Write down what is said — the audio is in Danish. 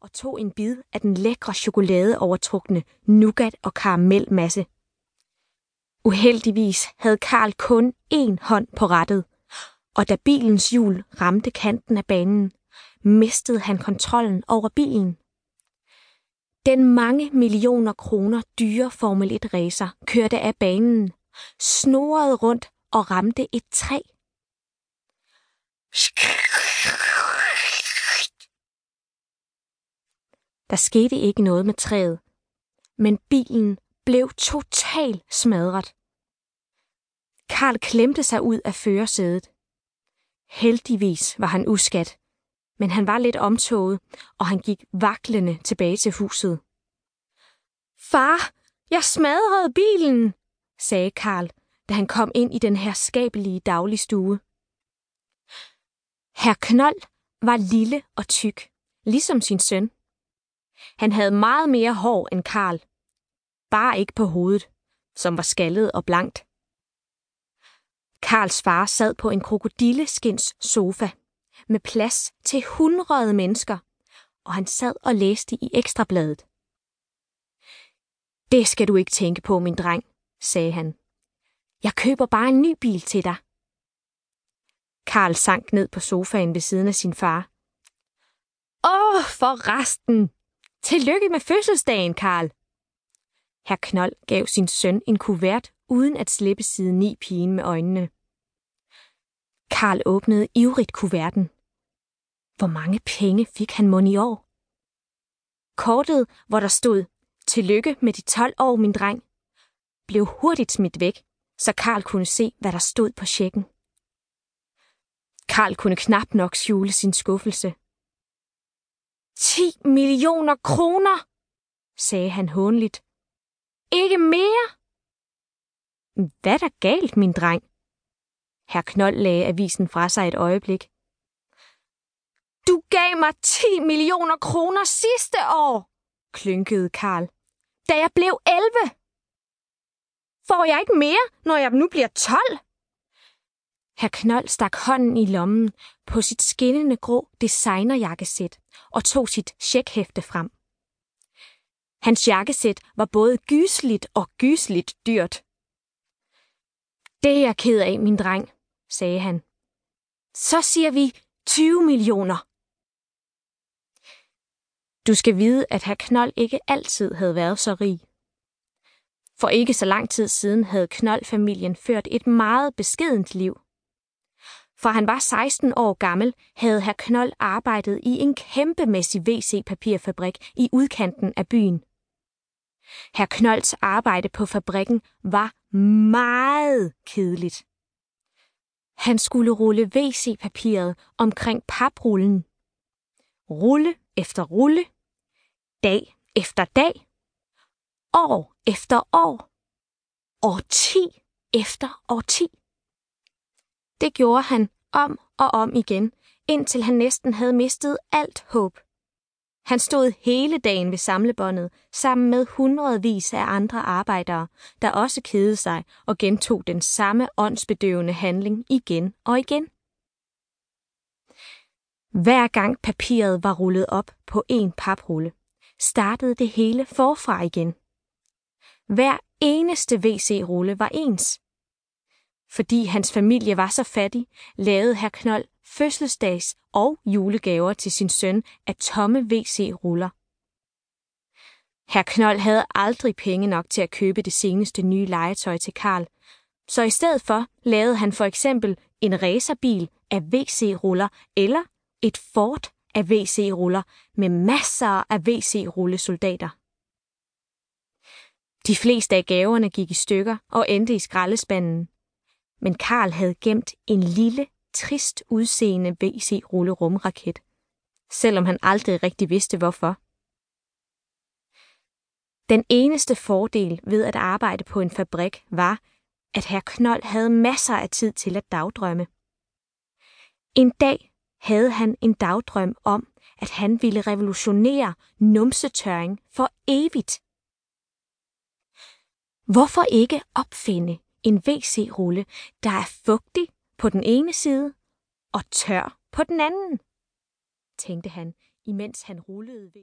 og tog en bid af den lækre chokolade overtrukne nougat og karamelmasse. Uheldigvis havde Karl kun én hånd på rattet, og da bilens hjul ramte kanten af banen, mistede han kontrollen over bilen. Den mange millioner kroner dyre Formel 1 racer kørte af banen, snorede rundt og ramte et træ. Der skete ikke noget med træet, men bilen blev totalt smadret. Karl klemte sig ud af førersædet. Heldigvis var han uskat, men han var lidt omtoget, og han gik vaklende tilbage til huset. Far, jeg smadrede bilen, sagde Karl, da han kom ind i den her skabelige dagligstue. Herr Knold var lille og tyk, ligesom sin søn. Han havde meget mere hår end Karl. Bare ikke på hovedet, som var skaldet og blankt. Karls far sad på en krokodilleskins sofa med plads til hundrede mennesker, og han sad og læste i ekstrabladet. Det skal du ikke tænke på, min dreng, sagde han. Jeg køber bare en ny bil til dig. Karl sank ned på sofaen ved siden af sin far. Åh, for resten! Tillykke med fødselsdagen, Karl! Herr Knold gav sin søn en kuvert uden at slippe siden i pigen med øjnene. Karl åbnede ivrigt kuverten. Hvor mange penge fik han mon i år? Kortet, hvor der stod, tillykke med de 12 år, min dreng, blev hurtigt smidt væk, så Karl kunne se, hvad der stod på checken. Karl kunne knap nok skjule sin skuffelse. 10 millioner kroner, sagde han hånligt. Ikke mere? Hvad er der galt, min dreng? Herr Knold lagde avisen fra sig et øjeblik. Du gav mig 10 millioner kroner sidste år, klynkede Karl, da jeg blev 11. Får jeg ikke mere, når jeg nu bliver 12? Herr Knold stak hånden i lommen på sit skinnende grå designerjakkesæt og tog sit checkhæfte frem. Hans jakkesæt var både gysligt og gysligt dyrt. Det er jeg ked af, min dreng, sagde han. Så siger vi 20 millioner. Du skal vide, at herr Knold ikke altid havde været så rig. For ikke så lang tid siden havde Knold-familien ført et meget beskedent liv. For han var 16 år gammel, havde herr Knold arbejdet i en kæmpemæssig WC-papirfabrik i udkanten af byen. Herr Knolds arbejde på fabrikken var meget kedeligt. Han skulle rulle WC-papiret omkring paprullen. Rulle efter rulle. Dag efter dag. År efter år. Årti efter årti. Det gjorde han om og om igen, indtil han næsten havde mistet alt håb. Han stod hele dagen ved samlebåndet sammen med hundredvis af andre arbejdere, der også kedede sig og gentog den samme åndsbedøvende handling igen og igen. Hver gang papiret var rullet op på en paprulle, startede det hele forfra igen. Hver eneste WC-rulle var ens. Fordi hans familie var så fattig, lavede herr Knold fødselsdags- og julegaver til sin søn af tomme WC-ruller. Herr Knold havde aldrig penge nok til at købe det seneste nye legetøj til Karl, så i stedet for lavede han for eksempel en racerbil af WC-ruller eller et fort af WC-ruller med masser af WC-rullesoldater. De fleste af gaverne gik i stykker og endte i skraldespanden. Men Karl havde gemt en lille, trist udseende VC-rulle rumraket, selvom han aldrig rigtig vidste hvorfor. Den eneste fordel ved at arbejde på en fabrik var, at herr Knold havde masser af tid til at dagdrømme. En dag havde han en dagdrøm om, at han ville revolutionere numsetørring for evigt. Hvorfor ikke opfinde en WC-rulle, der er fugtig på den ene side og tør på den anden, tænkte han, imens han rullede ved.